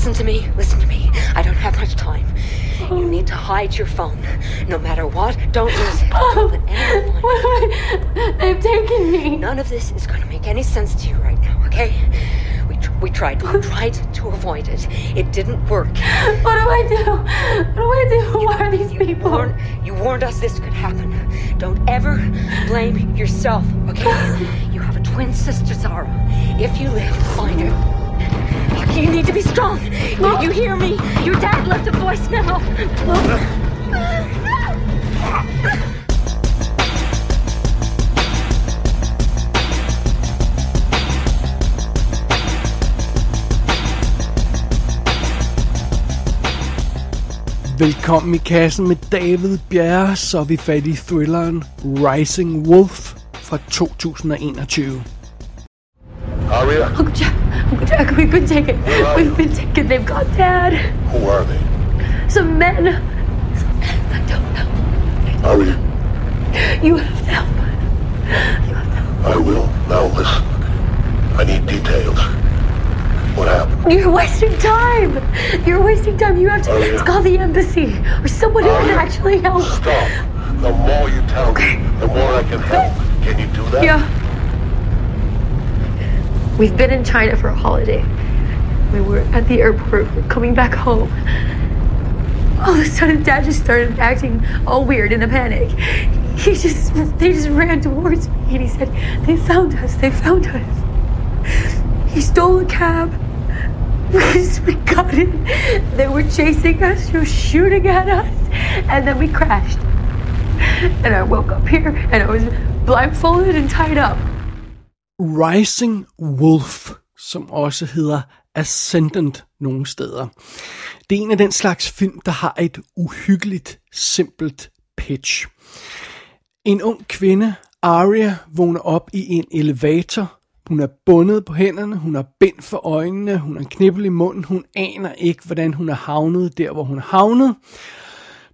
Listen to me. Listen to me. I don't have much time. You need to hide your phone. No matter what, don't use it. Don't oh. let anyone. They've taken me. None of this is going to make any sense to you right now, okay? We, tr- we tried. We tried to avoid it. It didn't work. What do I do? What do I do? Why are these You people? warned, you warned us this could happen. Don't ever blame yourself, okay? You have a twin sister, Zara. If you live, find her. You need to be strong. You, you hear me? Your dad left a voicemail. Velkommen i kassen med David Bjerre, så er vi fat i thrilleren Rising Wolf fra 2021. Aria, Uncle Jack, Jack, we've been taken. We've been taken. They've got Dad. who are they? Some men. Some men. I don't know. Aria, You have to help us. You have to help. I will. Now listen. I need details. What happened? You're wasting time. You're wasting time. You have to yeah. call the embassy or someone who can actually help. Stop. The more you tell me, the more I can help. Can you do that? Yeah. We've been in China for a holiday. We were at the airport, coming back home. All of a sudden, Dad just started acting all weird in a panic. He just, they just ran towards me and he said, They found us, they found us. He stole a cab. We got in. They were chasing us, they were shooting at us, and then we crashed. And I woke up here and I was blindfolded and tied up. Rising Wolf, som også hedder Ascendant nogle steder. Det er en af den slags film, der har et uhyggeligt, simpelt pitch. En ung kvinde, Aria, vågner op i en elevator. Hun er bundet på hænderne, hun har bind for øjnene, hun har en knibbel i munden, hun aner ikke, hvordan hun er havnet der, hvor hun er havnet.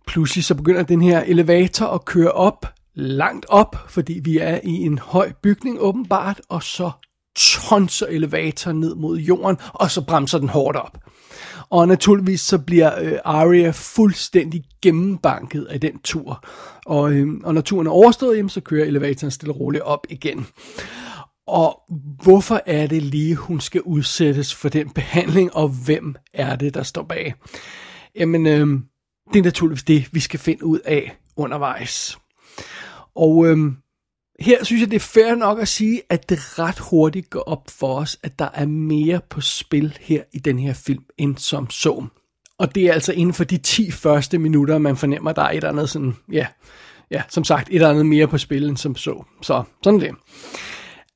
Pludselig så begynder den her elevator at køre op, langt op, fordi vi er i en høj bygning åbenbart, og så tonser elevatoren ned mod jorden, og så bremser den hårdt op. Og naturligvis så bliver øh, Aria fuldstændig gennembanket af den tur. Og, øh, og når turen er overstået, jamen, så kører elevatoren stille og roligt op igen. Og hvorfor er det lige, hun skal udsættes for den behandling, og hvem er det, der står bag? Jamen, øh, det er naturligvis det, vi skal finde ud af undervejs. Og øhm, her synes jeg, det er fair nok at sige, at det ret hurtigt går op for os, at der er mere på spil her i den her film, end som så. Og det er altså inden for de 10 første minutter, man fornemmer, at der er et eller andet sådan, ja, ja, som sagt, et eller andet mere på spil end som så. Så sådan det.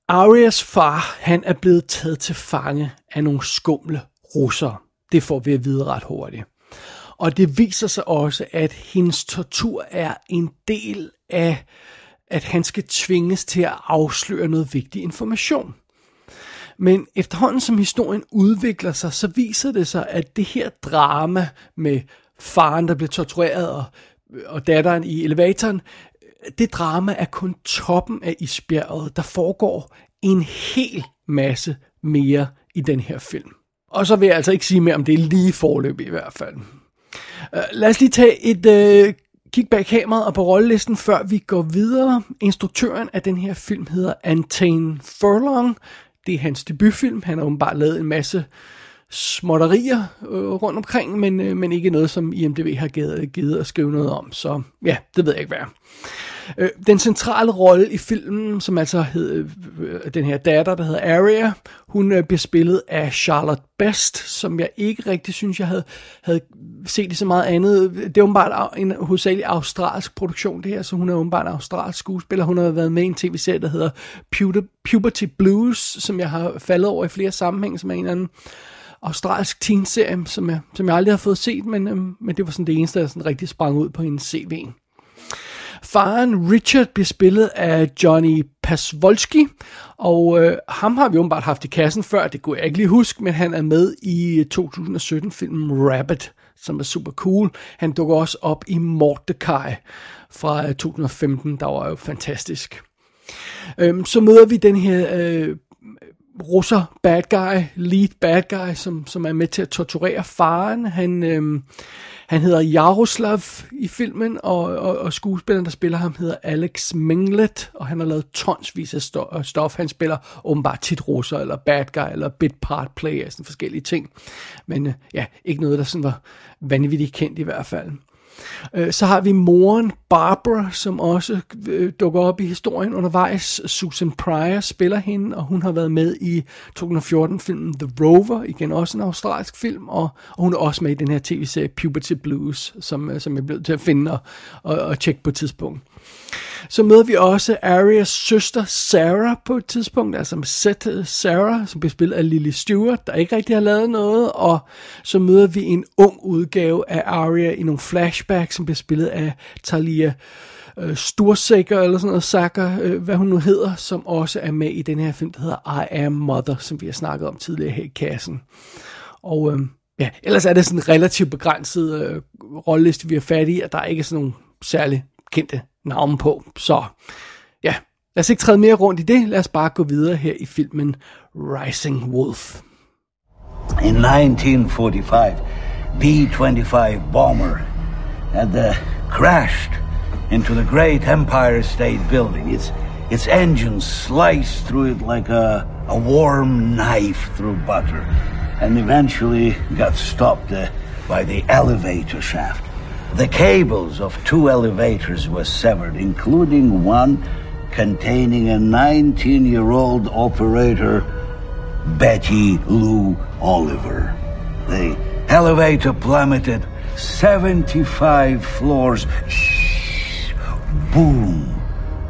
Arias far, han er blevet taget til fange af nogle skumle russere. Det får vi at vide ret hurtigt. Og det viser sig også, at hendes tortur er en del af, at han skal tvinges til at afsløre noget vigtig information. Men efterhånden som historien udvikler sig, så viser det sig, at det her drama med faren, der bliver tortureret, og, og datteren i elevatoren, det drama er kun toppen af isbjerget. Der foregår en hel masse mere i den her film. Og så vil jeg altså ikke sige mere om det lige forløb i hvert fald. Øh, lad os lige tage et øh, kig bag kameraet og på rollelisten, før vi går videre. Instruktøren af den her film hedder Antane Furlong. Det er hans debutfilm. Han har åbenbart lavet en masse småtterier øh, rundt omkring, men, øh, men ikke noget, som IMDb har givet, givet at skrive noget om. Så ja, det ved jeg ikke, hvad er. Øh, den centrale rolle i filmen, som altså hed, øh, øh den her datter, der hedder Aria, hun øh, bliver spillet af Charlotte Best, som jeg ikke rigtig synes, jeg havde, havde set i så meget andet. Det er åbenbart en hovedsagelig australsk produktion, det her, så hun er åbenbart en australsk skuespiller. Hun har været med i en tv-serie, der hedder Puberty Blues, som jeg har faldet over i flere sammenhænge, som er en eller anden australsk teen-serie, som jeg, som jeg aldrig har fået set, men, øhm, men det var sådan det eneste, der sådan rigtig sprang ud på hendes CV. Faren Richard bliver spillet af Johnny Pasvolski, og øh, ham har vi åbenbart haft i kassen før, det kunne jeg ikke lige huske, men han er med i øh, 2017-filmen Rabbit, som er super cool. Han dukker også op i Mordecai fra øh, 2015, der var jo fantastisk. Øhm, så møder vi den her øh, russer bad guy, lead bad guy, som, som er med til at torturere faren. Han, øh, han hedder Jaroslav i filmen, og, og, og skuespilleren, der spiller ham, hedder Alex Menglet, og han har lavet tonsvis af stof. stof. Han spiller åbenbart tit russer, eller bad guy, eller bit part player, sådan forskellige ting. Men øh, ja, ikke noget, der sådan var vanvittigt kendt i hvert fald. Øh, så har vi moren Barbara, som også øh, dukker op i historien undervejs. Susan Pryor spiller hende, og hun har været med i 2014-filmen The Rover, igen også en australsk film, og, og hun er også med i den her tv-serie Puberty Blues, som, øh, som jeg blev til at finde og, og, og tjekke på et tidspunkt. Så møder vi også Arias søster Sarah på et tidspunkt, altså med Seth øh, Sarah, som bliver spillet af Lily Stewart, der ikke rigtig har lavet noget, og så møder vi en ung udgave af Aria i nogle flashbacks, som bliver spillet af Talia øh, eller sådan noget, Sakker, øh, hvad hun nu hedder, som også er med i den her film, der hedder I Am Mother, som vi har snakket om tidligere her i kassen. Og øh, ja, ellers er det sådan en relativt begrænset øh, rolleliste, vi har fat i, og der er ikke sådan nogle særlig kendte navn på. Så ja, lad os ikke træde mere rundt i det. Lad os bare gå videre her i filmen Rising Wolf. In 1945, B-25 bomber had uh, crashed into the great Empire State Building. Its its engine sliced through it like a, a warm knife through butter, and eventually got stopped uh, by the elevator shaft. The cables of two elevators were severed, including one containing a 19 year old operator, Betty Lou Oliver. The elevator plummeted 75 floors. Boom!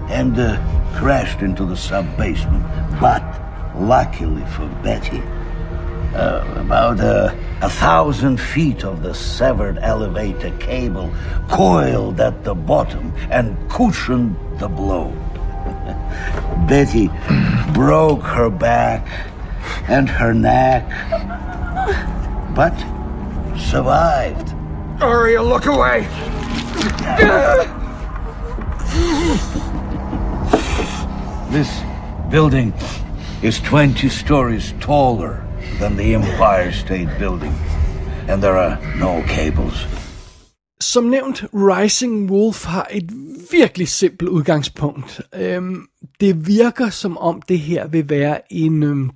And uh, crashed into the sub basement. But luckily for Betty, uh, about uh, a thousand feet of the severed elevator cable coiled at the bottom and cushioned the blow. Betty broke her back and her neck, but survived. Aria, look away! This building is 20 stories taller than the Empire State Building, and there are no cables. Som nævnt, Rising Wolf har et virkelig simpelt udgangspunkt. Øhm, det virker som om det her vil være en, øhm,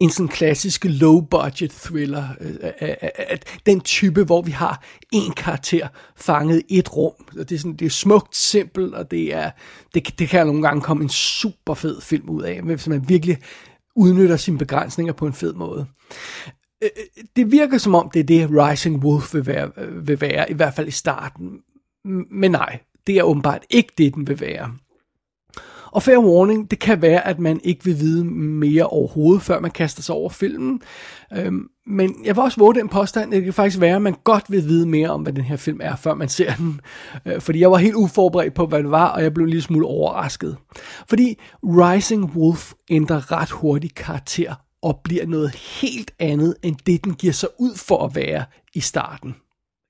en sådan klassisk low-budget thriller. Øh, øh, øh, øh den type, hvor vi har en karakter fanget i et rum. Det er, sådan, det er smukt, simpelt, og det, er, det, det kan nogle gange komme en super fed film ud af, hvis man virkelig udnytter sine begrænsninger på en fed måde. Øh, øh, det virker som om, det er det, Rising Wolf vil være, øh, vil være, i hvert fald i starten. Men nej, det er åbenbart ikke det, den vil være. Og fair warning, det kan være, at man ikke vil vide mere overhovedet, før man kaster sig over filmen. Øhm, men jeg vil også våge den påstand, at det kan faktisk være, at man godt vil vide mere om, hvad den her film er, før man ser den. Øh, fordi jeg var helt uforberedt på, hvad det var, og jeg blev en lille smule overrasket. Fordi Rising Wolf ændrer ret hurtigt karakter og bliver noget helt andet, end det den giver sig ud for at være i starten.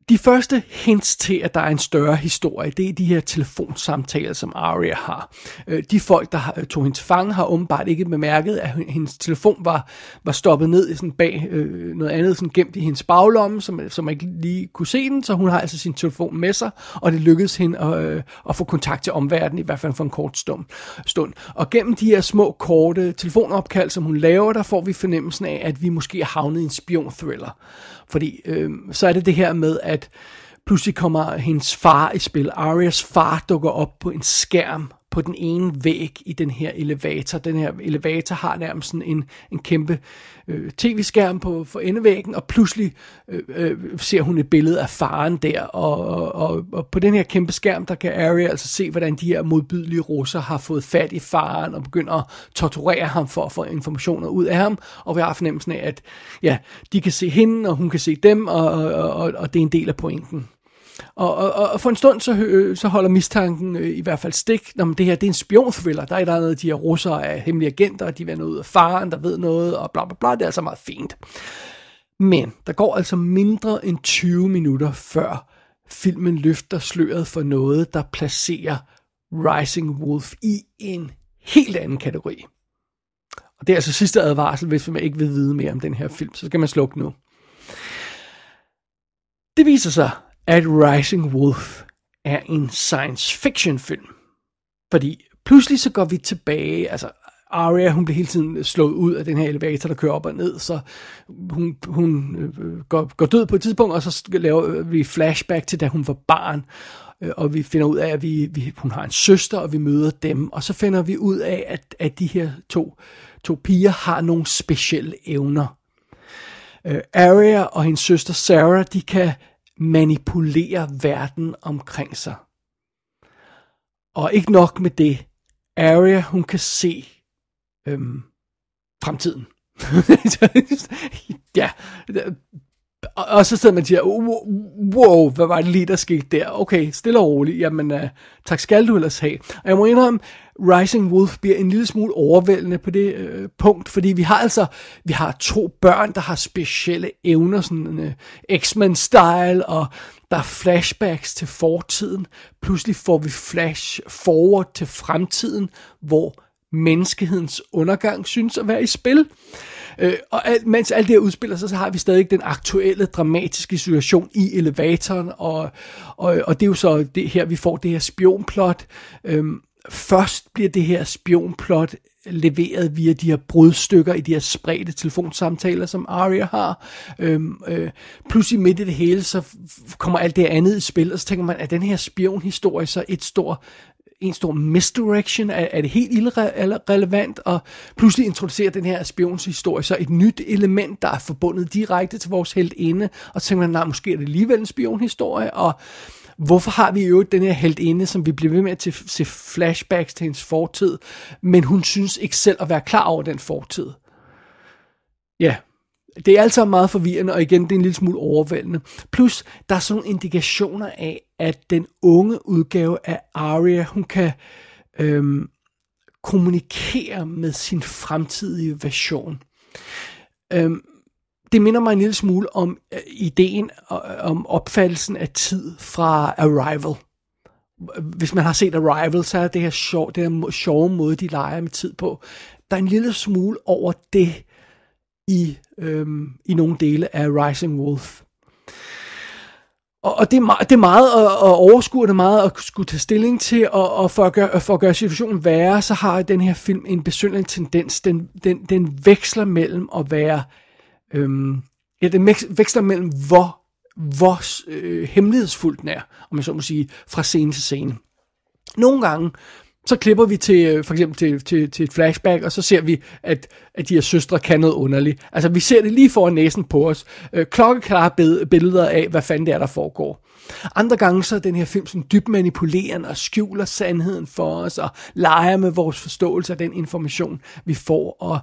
De første hints til, at der er en større historie, det er de her telefonsamtaler, som Aria har. Øh, de folk, der tog hendes fange, har åbenbart ikke bemærket, at hendes telefon var, var stoppet ned i sådan bag øh, noget andet, sådan gemt i hendes baglomme, som, som man ikke lige kunne se den, så hun har altså sin telefon med sig, og det lykkedes hende at, øh, at få kontakt til omverdenen, i hvert fald for en kort stund. stund. Og gennem de her små, korte telefonopkald, som hun laver, der får vi fornemmelsen af, at vi måske er havnet i en spion-thriller. Fordi øh, så er det det her med, at pludselig kommer hendes far i spil. Arias far dukker op på en skærm på den ene væg i den her elevator. Den her elevator har nærmest sådan en, en kæmpe øh, tv-skærm på for endevæggen, og pludselig øh, øh, ser hun et billede af faren der, og, og, og, og på den her kæmpe skærm, der kan Arya altså se, hvordan de her modbydelige russer har fået fat i faren, og begynder at torturere ham for at få informationer ud af ham, og vi har fornemmelsen af, at ja, de kan se hende, og hun kan se dem, og, og, og, og det er en del af pointen. Og, og, og for en stund, så, øh, så holder mistanken øh, i hvert fald stik. Når det her det er en spionthriller. Der er der andet, de her russere er hemmelige agenter, de vender ud af faren, der ved noget, og bla bla bla. Det er altså meget fint. Men der går altså mindre end 20 minutter før filmen løfter sløret for noget, der placerer Rising Wolf i en helt anden kategori. Og det er altså sidste advarsel, hvis man ikke vil vide mere om den her film, så skal man slukke nu. Det viser sig, at Rising Wolf er en science fiction film. Fordi pludselig så går vi tilbage, altså Arya, hun bliver hele tiden slået ud af den her elevator, der kører op og ned, så hun, hun øh, går, går død på et tidspunkt, og så laver vi flashback til, da hun var barn, øh, og vi finder ud af, at vi, vi, hun har en søster, og vi møder dem, og så finder vi ud af, at, at de her to, to piger har nogle specielle evner. Øh, Arya og hendes søster Sarah, de kan manipulere verden omkring sig. Og ikke nok med det, Arya, hun kan se øhm, fremtiden. ja, og, og så sidder man og siger, wow, hvad var det lige, der skete der? Okay, stille og roligt, jamen uh, tak skal du ellers have. Og jeg må indrømme, Rising Wolf bliver en lille smule overvældende på det øh, punkt, fordi vi har altså, vi har to børn, der har specielle evner, sådan uh, X-Men-style, og der er flashbacks til fortiden. Pludselig får vi flash forward til fremtiden, hvor menneskehedens undergang synes at være i spil. Øh, og alt, mens alt det her udspiller sig, så har vi stadig den aktuelle dramatiske situation i elevatoren, og, og, og det er jo så det her, vi får det her spionplot. Øhm, først bliver det her spionplot leveret via de her brudstykker i de her spredte telefonsamtaler, som Aria har. Øhm, øh, pludselig midt i det hele, så kommer alt det andet i spil, og så tænker man, at den her spionhistorie så et stort en stor misdirection? Er, er det helt irrelevant? Og pludselig introducerer den her spionshistorie så et nyt element, der er forbundet direkte til vores heltinde? og så tænker man, nej, måske er det alligevel en spionhistorie, og hvorfor har vi jo den her heltinde, som vi bliver ved med at se flashbacks til hendes fortid, men hun synes ikke selv at være klar over den fortid. Ja, det er altså meget forvirrende, og igen, det er en lille smule overvældende. Plus, der er sådan nogle indikationer af, at den unge udgave af Arya, hun kan øhm, kommunikere med sin fremtidige version. Øhm, det minder mig en lille smule om øh, ideen øh, om opfattelsen af tid fra Arrival. Hvis man har set Arrival, så er det her sjov, det her sjove måde, de leger med tid på. Der er en lille smule over det i, øhm, i nogle dele af Rising Wolf. Og, og det, er meget, det er meget at, at overskue, det er meget at skulle tage stilling til, og, og for, at gøre, for at gøre situationen værre, så har den her film en besynderlig tendens. Den, den, den veksler mellem at være... Øhm, ja, den veksler mellem, hvor, hvor øh, hemmelighedsfuldt den er, om man så må sige, fra scene til scene. Nogle gange, så klipper vi til, øh, for eksempel til, til, til et flashback, og så ser vi, at, at de her søstre kan noget underligt. Altså, vi ser det lige foran næsen på os. Øh, klokkeklare billeder af, hvad fanden det er, der foregår. Andre gange så er den her film sådan dybt manipulerende og skjuler sandheden for os, og leger med vores forståelse af den information, vi får. Og,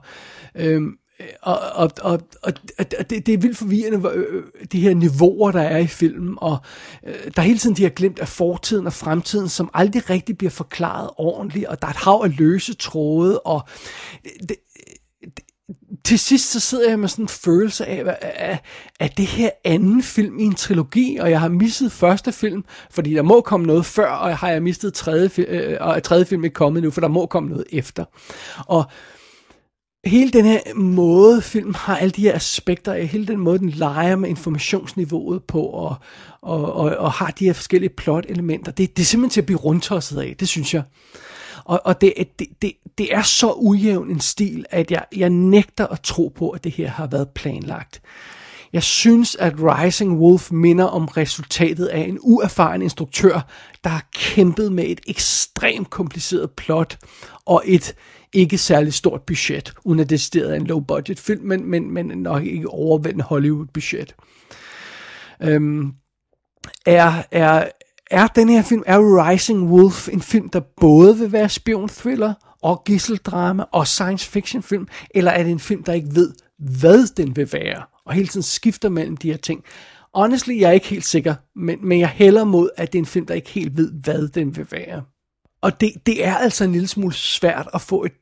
øhm, og, og, og, og, og det, det er vildt forvirrende, øh, øh, de her niveauer, der er i filmen, og øh, der er hele tiden de her glemt af fortiden og fremtiden, som aldrig rigtig bliver forklaret ordentligt, og der er et hav af løse tråde, og øh, det, øh, det, til sidst så sidder jeg med sådan en følelse af, at, at det her anden film i en trilogi, og jeg har misset første film, fordi der må komme noget før, og har jeg mistet tredje, øh, og tredje film ikke kommet nu, for der må komme noget efter. Og hele den her måde, film har alle de her aspekter af, hele den måde, den leger med informationsniveauet på, og, og, og, og har de her forskellige plot-elementer, det, det er simpelthen til at blive rundtosset af, det synes jeg. Og, og det, det, det, det er så ujævn en stil, at jeg, jeg nægter at tro på, at det her har været planlagt. Jeg synes, at Rising Wolf minder om resultatet af en uerfaren instruktør, der har kæmpet med et ekstremt kompliceret plot og et ikke særlig stort budget, uden at det er en low budget film, men, men, men nok ikke overvældende Hollywood budget. Øhm, er, er, er den her film, er Rising Wolf en film, der både vil være spion-thriller og gisseldrama og science fiction film, eller er det en film, der ikke ved, hvad den vil være, og hele tiden skifter mellem de her ting? Honestly, jeg er ikke helt sikker, men, men jeg hælder mod, at det er en film, der ikke helt ved, hvad den vil være. Og det, det er altså en lille smule svært at få et,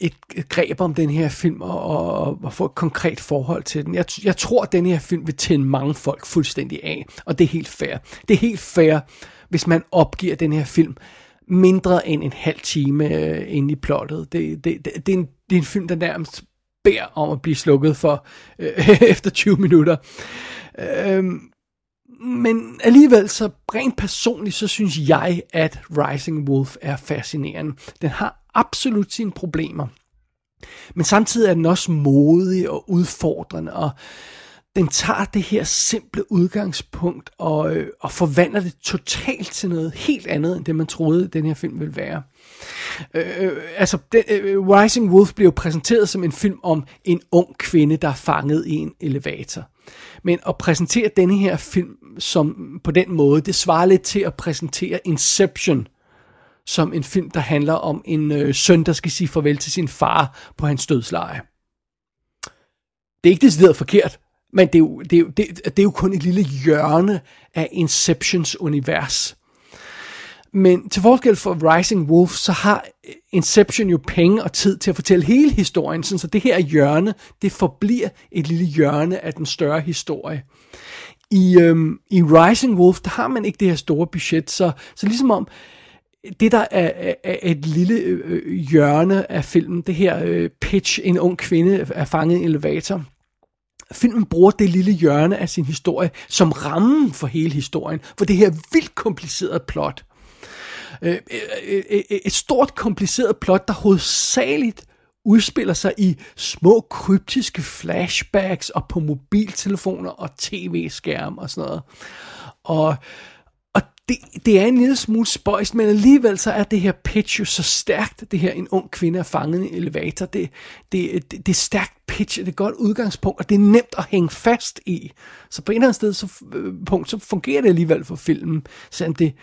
et, et greb om den her film og, og, og få et konkret forhold til den. Jeg, jeg tror, at den her film vil tænde mange folk fuldstændig af, og det er helt fair. Det er helt fair, hvis man opgiver den her film mindre end en halv time øh, inde i plottet. Det, det, det, det, er en, det er en film, der nærmest beder om at blive slukket for øh, efter 20 minutter. Øh, men alligevel, så rent personligt, så synes jeg, at Rising Wolf er fascinerende. Den har absolut sine problemer. Men samtidig er den også modig og udfordrende, og den tager det her simple udgangspunkt og, øh, og forvandler det totalt til noget helt andet, end det man troede, den her film ville være. Øh, øh altså, den, øh, Rising Wolf blev præsenteret som en film om en ung kvinde, der er fanget i en elevator. Men at præsentere denne her film som på den måde, det svarer lidt til at præsentere Inception som en film, der handler om en øh, søn, der skal sige farvel til sin far på hans dødsleje. Det er ikke decideret forkert, men det er, jo, det, er jo, det, det er jo kun et lille hjørne af Inceptions univers. Men til forskel for Rising Wolf, så har Inception jo penge og tid til at fortælle hele historien, så det her hjørne, det forbliver et lille hjørne af den større historie. I, øhm, i Rising Wolf, der har man ikke det her store budget, så, så ligesom om, det der er, er et lille øh, hjørne af filmen, det her øh, pitch, en ung kvinde er fanget i en elevator, filmen bruger det lille hjørne af sin historie som rammen for hele historien, for det her vildt komplicerede plot. Øh øh, øh, øh, et stort kompliceret plot, der hovedsageligt udspiller sig i små kryptiske flashbacks og på mobiltelefoner og tv-skærm og sådan noget. Og og det, det er en lille smule spøjst, men alligevel så er det her pitch jo så stærkt, det her en ung kvinde er fanget i en elevator. Det, det, det, det er stærkt pitch, det er et godt udgangspunkt, og det er nemt at hænge fast i. Så på en eller anden sted, så, øh, punkt, så fungerer det alligevel for filmen, selvom det,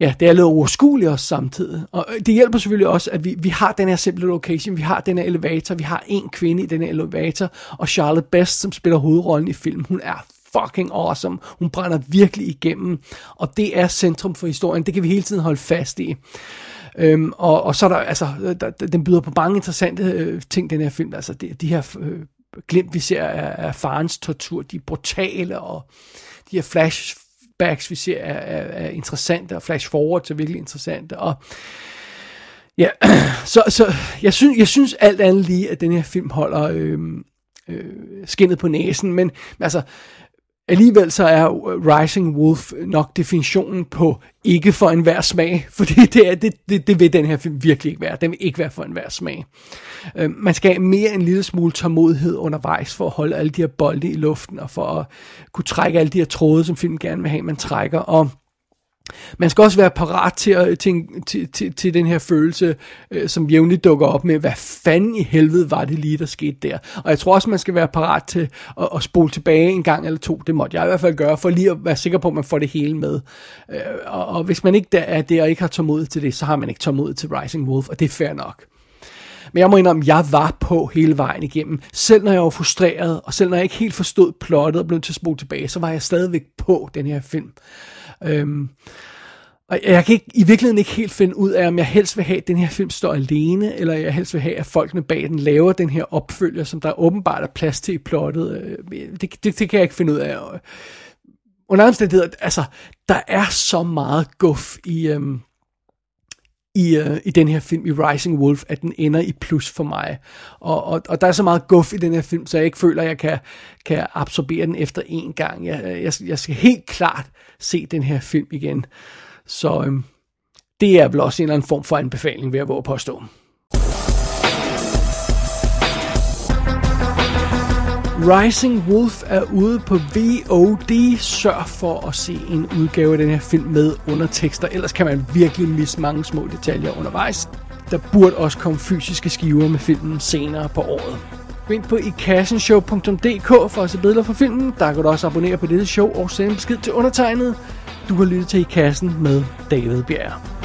Ja, det er lidt overskueligt også samtidig. Og øh, det hjælper selvfølgelig også, at vi, vi har den her simple location, vi har den her elevator, vi har en kvinde i den her elevator, og Charlotte Best, som spiller hovedrollen i filmen, hun er fucking awesome. Hun brænder virkelig igennem, og det er centrum for historien. Det kan vi hele tiden holde fast i. Øhm, og, og så er der, altså, øh, der, den byder på mange interessante øh, ting, den her film. Altså, de, de her øh, glimt, vi ser af, af farens tortur, de er brutale, og de her flashbacks, vi ser, er, er, er interessante, og flash forward er virkelig interessante, og ja, så, så jeg, synes, jeg synes alt andet lige, at den her film holder øh, øh, skinnet på næsen, men altså, Alligevel så er Rising Wolf nok definitionen på ikke for enhver smag, fordi det, er, det, det, det vil den her film virkelig ikke være. Den vil ikke være for enhver smag. Øh, man skal have mere en lille smule tålmodighed undervejs for at holde alle de her bolde i luften, og for at kunne trække alle de her tråde, som filmen gerne vil have, man trækker. Og man skal også være parat til, at, til, til, til, til den her følelse, øh, som jævnligt dukker op med, hvad fanden i helvede var det lige, der skete der. Og jeg tror også, man skal være parat til at, at spole tilbage en gang eller to. Det måtte jeg i hvert fald gøre, for lige at være sikker på, at man får det hele med. Øh, og, og hvis man ikke der er det, og ikke har tålmodighed til det, så har man ikke tålmodighed til Rising Wolf, og det er fair nok. Men jeg må indrømme, at jeg var på hele vejen igennem. Selv når jeg var frustreret, og selv når jeg ikke helt forstod plottet og blev til at spole tilbage, så var jeg stadigvæk på den her film. Øhm, og jeg kan ikke, i virkeligheden ikke helt finde ud af, om jeg helst vil have, at den her film står alene, eller jeg helst vil have, at folkene bag den laver den her opfølger, som der åbenbart er plads til i plottet. Øh, det, det, det kan jeg ikke finde ud af. Under omstændigheder, altså, der er så meget guf i, øhm, i, øh, i den her film, i Rising Wolf, at den ender i plus for mig. Og, og, og der er så meget guf i den her film, så jeg ikke føler, at jeg kan, kan absorbere den efter en gang. Jeg, øh, jeg, jeg skal helt klart se den her film igen. Så øh, det er vel også en eller anden form for anbefaling, ved at våge påstå. Rising Wolf er ude på VOD. Sørg for at se en udgave af den her film med undertekster, ellers kan man virkelig misse mange små detaljer undervejs. Der burde også komme fysiske skiver med filmen senere på året. Gå ind på ikassenshow.dk for at se billeder fra filmen. Der kan du også abonnere på dette show og sende besked til undertegnet. Du har lyttet til I Kassen med David Bjerg.